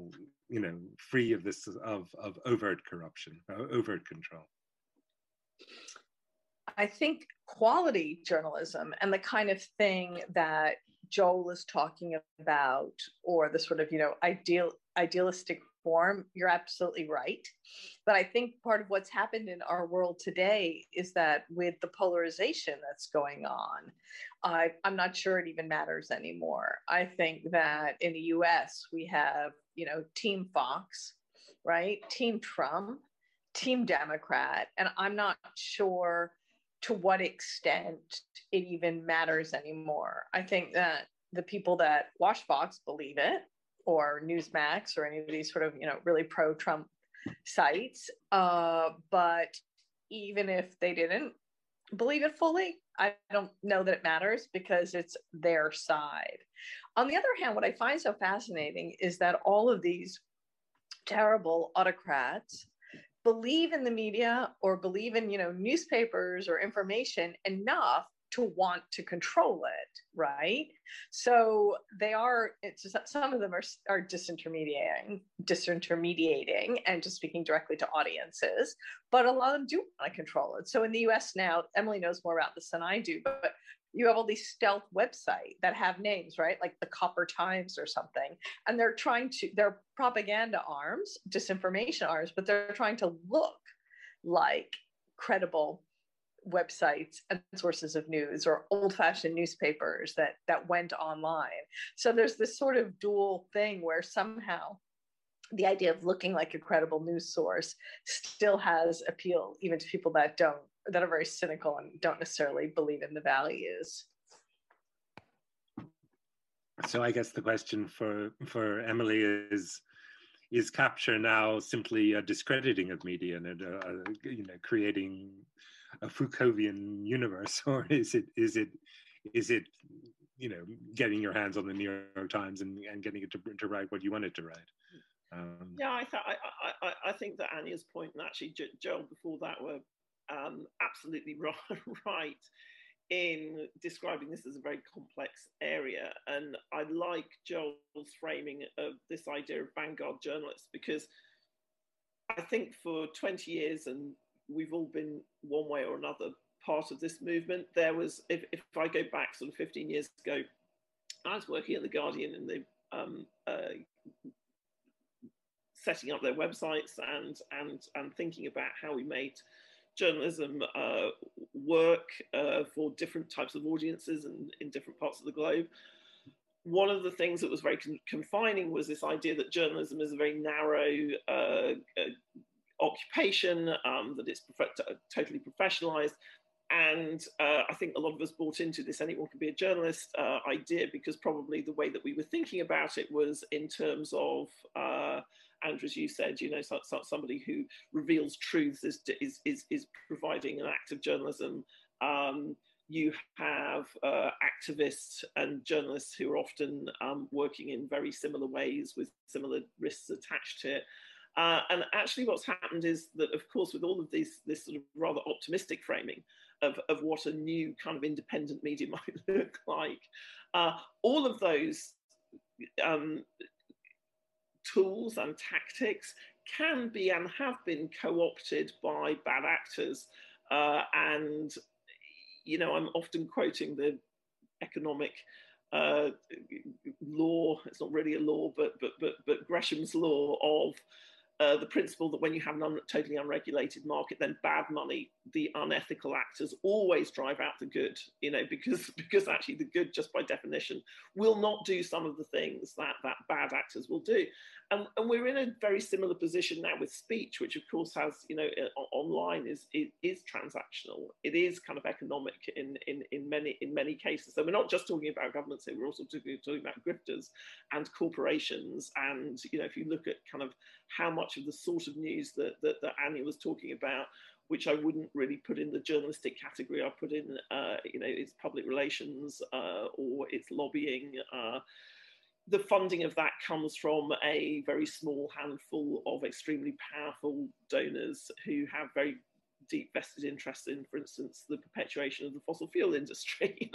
you know free of this of of overt corruption overt control I think quality journalism and the kind of thing that Joel is talking about, or the sort of you know ideal idealistic form, you're absolutely right. But I think part of what's happened in our world today is that with the polarization that's going on, I, I'm not sure it even matters anymore. I think that in the U.S. we have you know Team Fox, right? Team Trump, Team Democrat, and I'm not sure to what extent it even matters anymore. I think that the people that watch Fox believe it, or Newsmax, or any of these sort of you know really pro Trump sites. Uh, but even if they didn't believe it fully, I don't know that it matters because it's their side. On the other hand, what I find so fascinating is that all of these terrible autocrats believe in the media or believe in you know newspapers or information enough to want to control it right? So they are it's some of them are are disintermediating disintermediating and just speaking directly to audiences but a lot of them do want to control it. So in the us now emily knows more about this than i do but you have all these stealth websites that have names, right? Like the Copper Times or something. And they're trying to, they're propaganda arms, disinformation arms, but they're trying to look like credible websites and sources of news or old-fashioned newspapers that that went online so there's this sort of dual thing where somehow the idea of looking like a credible news source still has appeal even to people that don't that are very cynical and don't necessarily believe in the values so i guess the question for for emily is is capture now simply a discrediting of media and a, a, you know creating a Foucauldian universe, (laughs) or is it is it is it you know getting your hands on the New York Times and, and getting it to, to write what you want it to write? Um, yeah, I, th- I, I, I think that Anya's point and actually Joel before that were um, absolutely (laughs) right in describing this as a very complex area. And I like Joel's framing of this idea of vanguard journalists because I think for 20 years, and we've all been one way or another part of this movement, there was, if, if I go back sort of 15 years ago, I was working at The Guardian in the um, uh, setting up their websites and, and, and thinking about how we made journalism uh, work uh, for different types of audiences and in different parts of the globe. One of the things that was very con- confining was this idea that journalism is a very narrow uh, uh occupation, um, that it's prof- totally professionalized. And uh, I think a lot of us bought into this anyone can be a journalist uh, idea because probably the way that we were thinking about it was in terms of and as you said, you know, so, so somebody who reveals truths is, is, is, is providing an act of journalism. Um, you have uh, activists and journalists who are often um, working in very similar ways with similar risks attached to it. Uh, and actually, what's happened is that, of course, with all of these, this sort of rather optimistic framing of, of what a new kind of independent media (laughs) might look like, uh, all of those um, tools and tactics can be and have been co-opted by bad actors. Uh, and you know i'm often quoting the economic uh, law it's not really a law but but but but gresham's law of uh, the principle that when you have an un- totally unregulated market, then bad money, the unethical actors always drive out the good, you know, (laughs) because because actually the good, just by definition, will not do some of the things that that bad actors will do. And, and we're in a very similar position now with speech, which of course has, you know, online is, is, is transactional. It is kind of economic in, in, in many in many cases. So we're not just talking about governments here, we're also talking, talking about grifters and corporations. And, you know, if you look at kind of how much of the sort of news that, that, that Anya was talking about, which I wouldn't really put in the journalistic category. I put in, uh, you know, it's public relations uh, or it's lobbying. Uh, the funding of that comes from a very small handful of extremely powerful donors who have very deep vested interest in, for instance, the perpetuation of the fossil fuel (laughs) industry.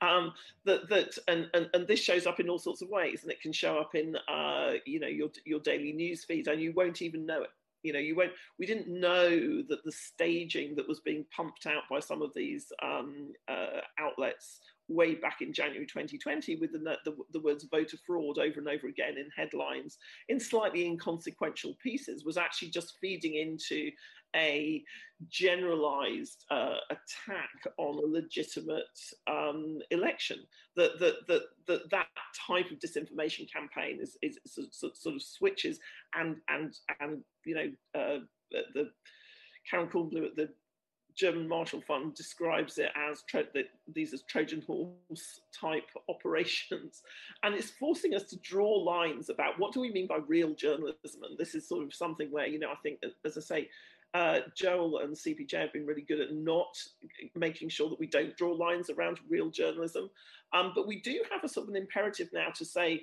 um, that that and, and and this shows up in all sorts of ways, and it can show up in uh, you know your your daily news feed, and you won't even know it. You know, you won't. We didn't know that the staging that was being pumped out by some of these um, uh, outlets way back in January 2020 with the, the, the, words voter fraud over and over again in headlines in slightly inconsequential pieces was actually just feeding into a generalized uh, attack on a legitimate um, election. That, that, that, that, that type of disinformation campaign is, is sort, of switches and, and, and you know, uh, the Karen Kornbluh at the German Marshall Fund describes it as that these as Trojan horse type operations, and it's forcing us to draw lines about what do we mean by real journalism. And this is sort of something where you know I think, as I say, uh, Joel and CPJ have been really good at not making sure that we don't draw lines around real journalism, um, but we do have a sort of an imperative now to say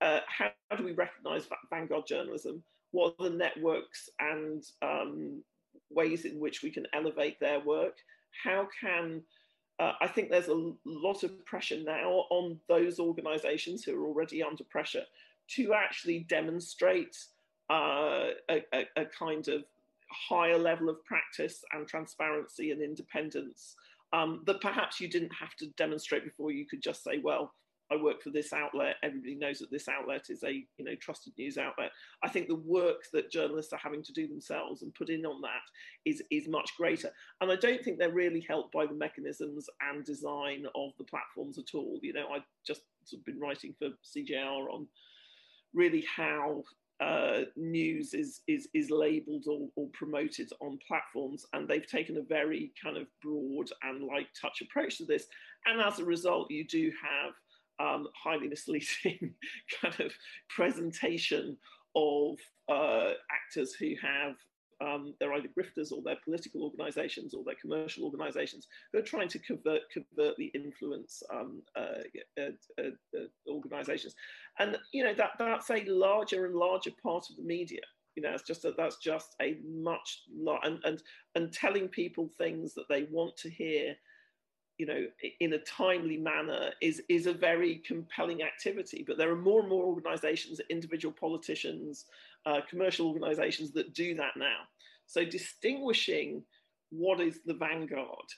uh, how do we recognise vanguard journalism? What are the networks and um, ways in which we can elevate their work? How can uh, I think there's a lot of pressure now on those organizations who are already under pressure to actually demonstrate uh, a, a, kind of higher level of practice and transparency and independence um, that perhaps you didn't have to demonstrate before. You could just say, well, I work for this outlet. Everybody knows that this outlet is a you know trusted news outlet. I think the work that journalists are having to do themselves and put in on that is is much greater. And I don't think they're really helped by the mechanisms and design of the platforms at all. You know, I've just sort of been writing for CJR on really how uh, news is is is labeled or, or, promoted on platforms, and they've taken a very kind of broad and light touch approach to this. And as a result, you do have um, highly misleading (laughs) kind of presentation of uh, actors who have um, they're either grifters or they're political organizations or they're commercial organizations who are trying to convert covertly influence um, uh, uh, uh, uh, organizations. And, you know, that, that's a larger and larger part of the media. You know, it's just a, that's just a much lot, and, and, and telling people things that they want to hear you know, in a timely manner is, is a very compelling activity. But there are more and more organizations, individual politicians, uh, commercial organizations that do that now. So distinguishing what is the vanguard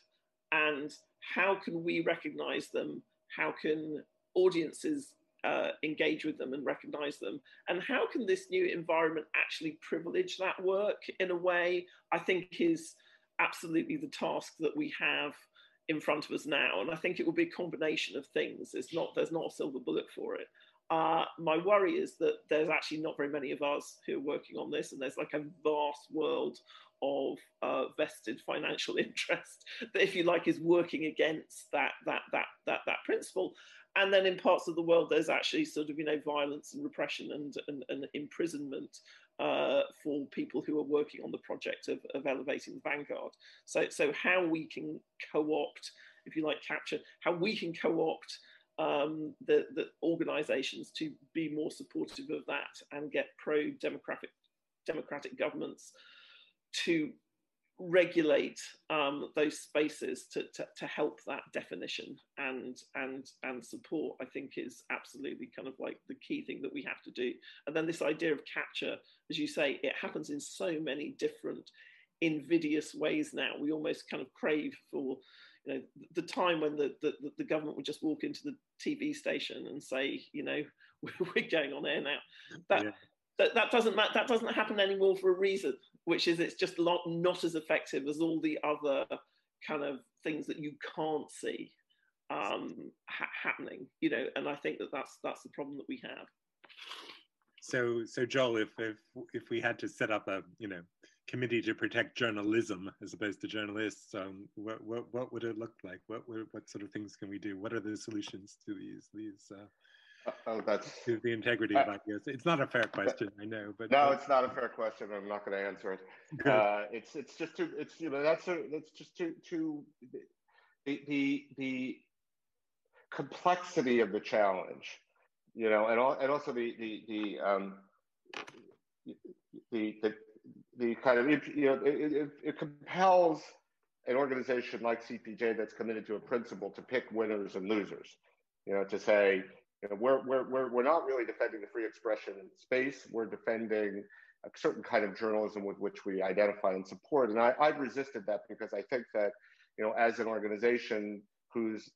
and how can we recognize them? How can audiences uh, engage with them and recognize them? And how can this new environment actually privilege that work in a way I think is absolutely the task that we have in front of us now. And I think it will be a combination of things. It's not, there's not a silver bullet for it. Uh, my worry is that there's actually not very many of us who are working on this, and there's like a vast world of uh, vested financial (laughs) interest that, if you like, is working against that that that that that principle. And then in parts of the world, there's actually sort of you know violence and repression and and, and imprisonment uh, for people who are working on the project of, of elevating the vanguard. So so how we can co-opt, if you like, capture how we can co-opt um, the, the organizations to be more supportive of that and get pro-democratic democratic governments to regulate um, those spaces to, to, to, help that definition and and and support i think is absolutely kind of like the key thing that we have to do. And then this idea of capture as you say it happens in so many different invidious ways now. We almost kind of crave for you know the time when the, the, the government would just walk into the TV station and say, you know, (laughs) we're going on air now. That yeah. that, that doesn't that doesn't happen anymore for a reason, which is it's just not, not as effective as all the other kind of things that you can't see um, ha- happening. You know, and I think that that's that's the problem that we have. So, so Joel, if if if we had to set up a you know committee to protect journalism as opposed to journalists, um, what, what, what would it look like? What, what, sort of things can we do? What are the solutions to these, these uh, oh, that's to the integrity uh, of ideas? It's not a fair question, I know, but no, it's not a fair question. I'm not going to answer it. (laughs) Uh, it's it's just too it's you know that's a, that's just too too the the the complexity of the challenge, you know, and all, and also the the the um, the, the the kind of you know it, it, it, compels an organization like CPJ that's committed to a principle to pick winners and losers. You know, to say you know we're we're we're, we're not really defending the free expression space. We're defending a certain kind of journalism with which we identify and support. And I, I've resisted that because I think that you know as an organization whose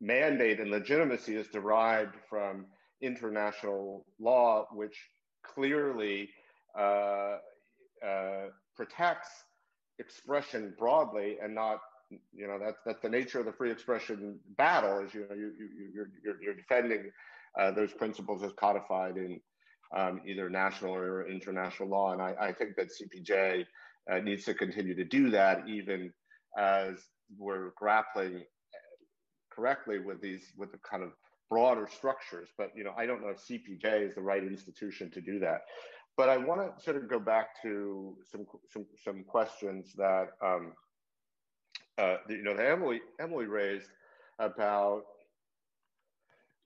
mandate and legitimacy is derived from international law, which clearly uh, uh, protects expression broadly and not you know that's that's the nature of the free expression battle is you know you, you you're, you're, you're defending uh, those principles as codified in um, either national or international law. And I, I think that CPJ uh, needs to continue to do that even as we're grappling correctly with these with the kind of broader structures. But you know I don't know if CPJ is the right institution to do that but I want to sort of go back to some some, some questions that um, uh, you know that Emily Emily raised about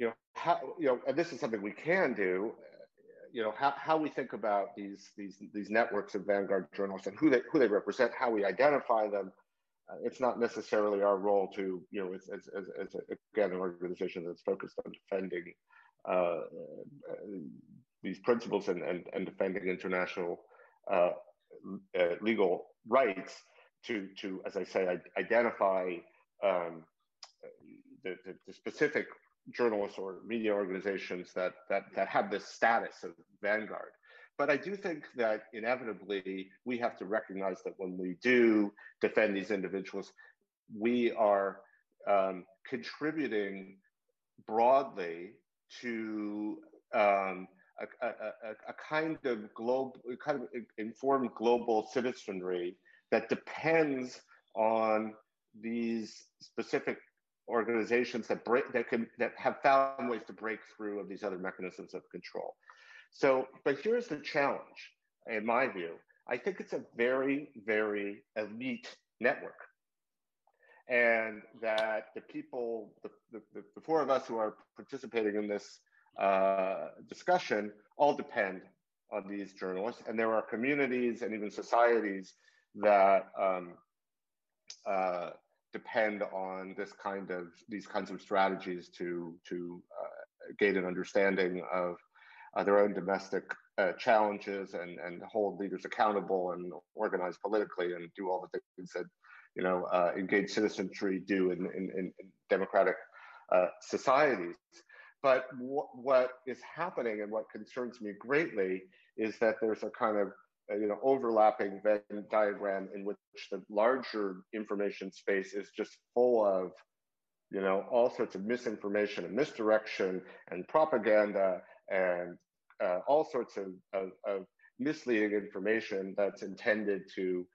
you know how you know and this is something we can do you know how, how we think about these these these networks of vanguard journalists and who they who they represent how we identify them. Uh, it's not necessarily our role to you know as, as, as, as a, again an organization that's focused on defending uh, these principles and, and, and defending international uh, uh, legal rights to, to, as I say, identify um, the, the, the, specific journalists or media organizations that, that, that have this status of vanguard. But I do think that inevitably we have to recognize that when we do defend these individuals, we are um, contributing broadly to um, a, a, a, kind of global, kind of informed global citizenry that depends on these specific organizations that break that can that have found ways to break through of these other mechanisms of control. So, but here's the challenge, in my view. I think it's a very, very elite network. And that the people, the, the, the four of us who are participating in this uh, discussion all depend on these journalists. And there are communities and even societies that um, uh, depend on this kind of these kinds of strategies to to uh, gain an understanding of uh, their own domestic uh, challenges and and hold leaders accountable and organize politically and do all the things that you know engaged citizenry do in in, in democratic societies. But what is happening and what concerns me greatly is that there's a kind of uh, you know overlapping Venn diagram in which the larger information space is just full of you know all sorts of misinformation and misdirection and propaganda and uh, all sorts of, of, of, misleading information that's intended to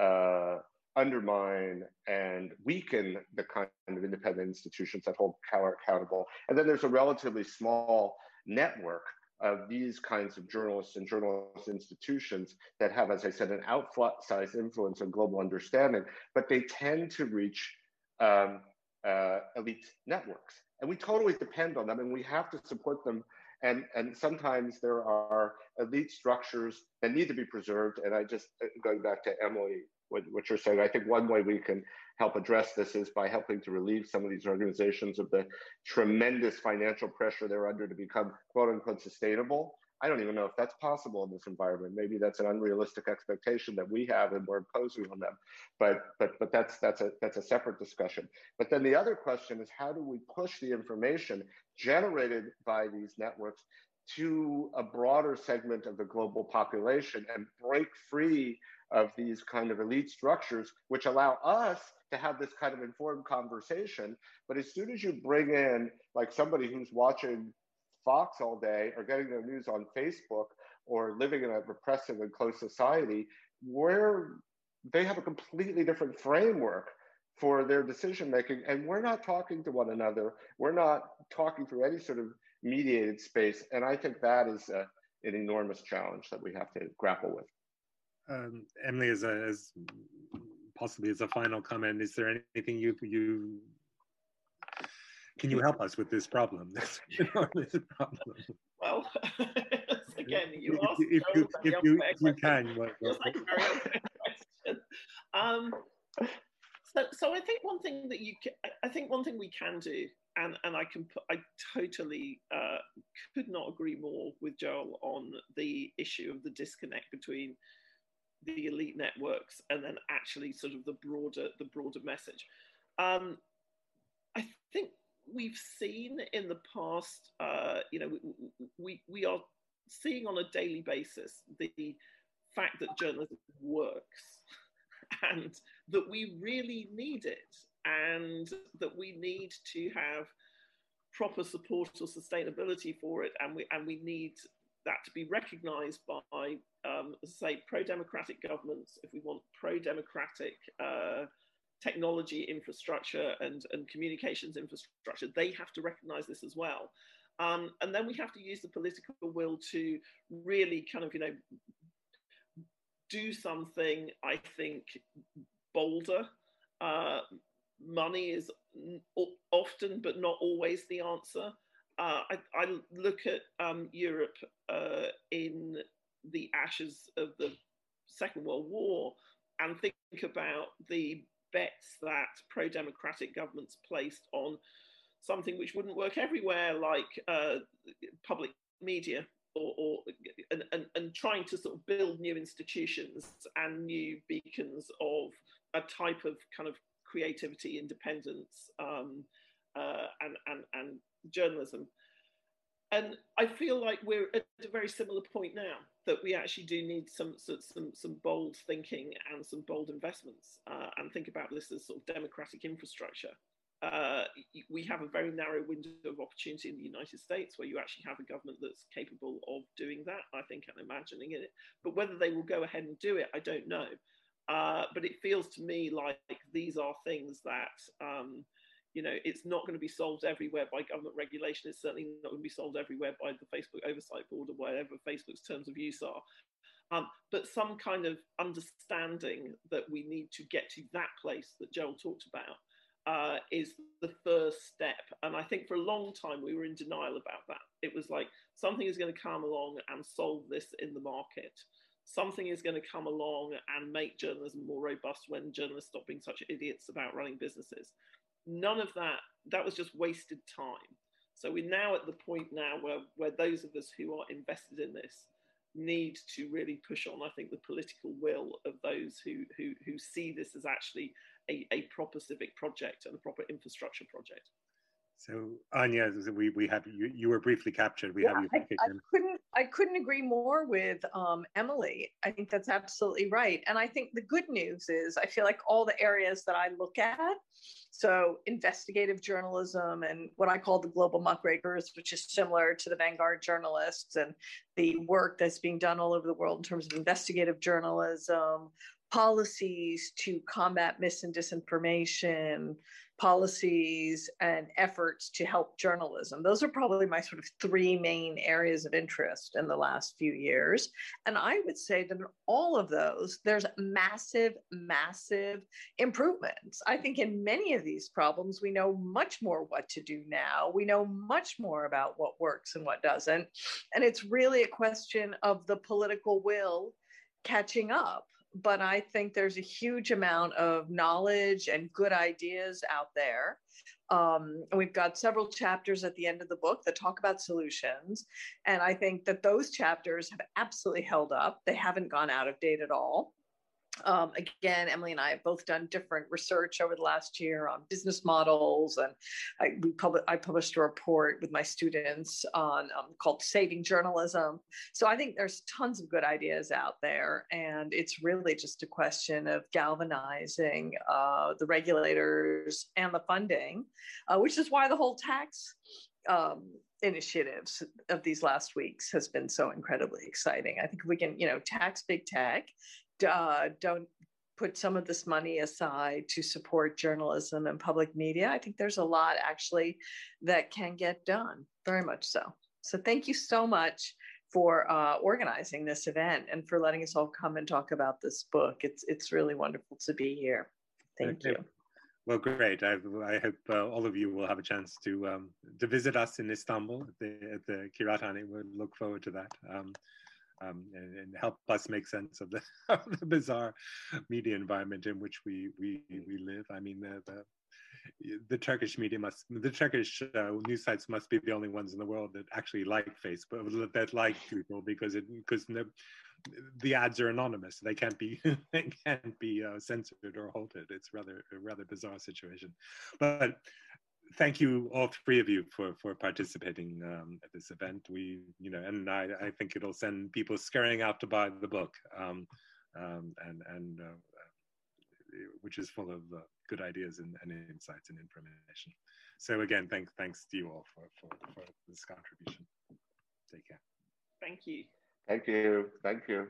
uh, undermine and weaken the kind of independent institutions that hold power accountable. And then there's a relatively small network of these kinds of journalists and journalist institutions that have, as I said, an outsized influence on global understanding, but they tend to reach um, uh, elite networks. And we totally depend on them and we have to support them. And, and sometimes there are elite structures that need to be preserved. And I just, uh, going back to Emily what, what you're saying. I think one way we can help address this is by helping to relieve some of these organizations of the tremendous financial pressure they're under to become quote unquote sustainable. I don't even know if that's possible in this environment. Maybe that's an unrealistic expectation that we have and we're imposing on them. But but but that's that's a that's a separate discussion. But then the other question is how do we push the information generated by these networks to a broader segment of the global population and break free of these kind of elite structures, which allow us to have this kind of informed conversation. But as soon as you bring in like somebody who's watching Fox all day or getting their news on Facebook or living in a repressive and closed society, where they have a completely different framework for their decision making. And we're not talking to one another. We're not talking through any sort of mediated space. And I think that is a, an enormous challenge that we have to grapple with um, Emily, as, a, as possibly as a final comment, is there anything you you can you help us with this problem? (laughs) This problem. Well, (laughs) again, you asked if, you, if, you, if you can. What, (laughs) what, like um, so, so I think one thing that you can, I think one thing we can do, and and I can put, I totally uh, could not agree more with Joel on the issue of the disconnect between the elite networks and then actually sort of the broader the broader message. Um, I think we've seen in the past, uh, you know, we, we, are seeing on a daily basis the fact that journalism works (laughs) and that we really need it and that we need to have proper support or sustainability for it and we and we need that to be recognized by, um, say, pro democratic governments, if we want pro democratic uh, technology infrastructure and, and communications infrastructure, they have to recognize this as well. Um, and then we have to use the political will to really kind of, you know, do something, I think, bolder. Uh, money is often, but not always, the answer uh, I, I, look at um, Europe uh, in the ashes of the Second World War and think about the bets that pro democratic governments placed on something which wouldn't work everywhere, like uh, public media. Or, or and, and, and trying to sort of build new institutions and new beacons of a type of kind of creativity, independence, um, uh, and, and, and journalism. And I feel like we're at a very similar point now that we actually do need some some some bold thinking and some bold investments, uh, and think about this as sort of democratic infrastructure. uh, we have a very narrow window of opportunity in the United States where you actually have a government that's capable of doing that, I think, and imagining it. But whether they will go ahead and do it, I don't know. Uh, but it feels to me like these are things that, um, you know, it's not going to be solved everywhere by government regulation. It's certainly not going to be solved everywhere by the Facebook Oversight Board or whatever Facebook's terms of use are. Um, but some kind of understanding that we need to get to that place that Joel talked about uh, is the first step. And I think for a long time we were in denial about that. It was like something is going to come along and solve this in the market. Something is going to come along and make journalism more robust when journalists stop being such idiots about running businesses. None of that, that was just wasted time. So we're now at the point now where, where those of us who are invested in this need to really push on, I think, the political will of those who, who, who see this as actually a, a proper civic project and a proper infrastructure project. So Anya, we, we have you, you were briefly captured. We yeah, have you back I, I, couldn't I couldn't agree more with um, Emily. I think that's absolutely right. And I think the good news is I feel like all the areas that I look at, so investigative journalism and what I call the global muckrakers, which is similar to the Vanguard journalists and the work that's being done all over the world in terms of investigative journalism, policies to combat mis and disinformation, policies and efforts to help journalism. Those are probably my sort of three main areas of interest in the last few years. And I would say that in all of those, there's massive, massive improvements. I think in many of these problems, we know much more what to do now. We know much more about what works and what doesn't. And it's really a question of the political will catching up but I think there's a huge amount of knowledge and good ideas out there. Um, and we've got several chapters at the end of the book that talk about solutions. And I think that those chapters have absolutely held up. They haven't gone out of date at all. Um, again, Emily and I have both done different research over the last year on business models, and I, we pub- I published a report with my students on um, called "Saving Journalism." So I think there's tons of good ideas out there, and it's really just a question of galvanizing uh, the regulators and the funding, uh, which is why the whole tax um, initiatives of these last weeks has been so incredibly exciting. I think we can, you know, tax big tech, uh, don't put some of this money aside to support journalism and public media. I think there's a lot actually that can get done, very much so. So thank you so much for uh, organizing this event and for letting us all come and talk about this book. It's it's really wonderful to be here. Thank okay. you. Well, great. I, I hope uh, all of you will have a chance to um, to visit us in Istanbul at the, at the Kirathane. We'll look forward to that. Um, um, and, and, help us make sense of the, (laughs) of the, bizarre media environment in which we we, we live. I mean, the, the the Turkish media must, the Turkish uh, news sites must be the only ones in the world that actually like Facebook, that like (laughs) people because it because the, the ads are anonymous. They can't be (laughs) they can't be uh, censored or halted. It's rather a rather bizarre situation. But thank you all three of you for for participating um, at this event. We, you know, and I, I think it'll send people scurrying out to buy the book, um, um, and and uh, which is full of uh, good ideas and, and, insights and information. So again, thank thanks to you all for for, for this contribution. Take care. Thank you. Thank you. Thank you.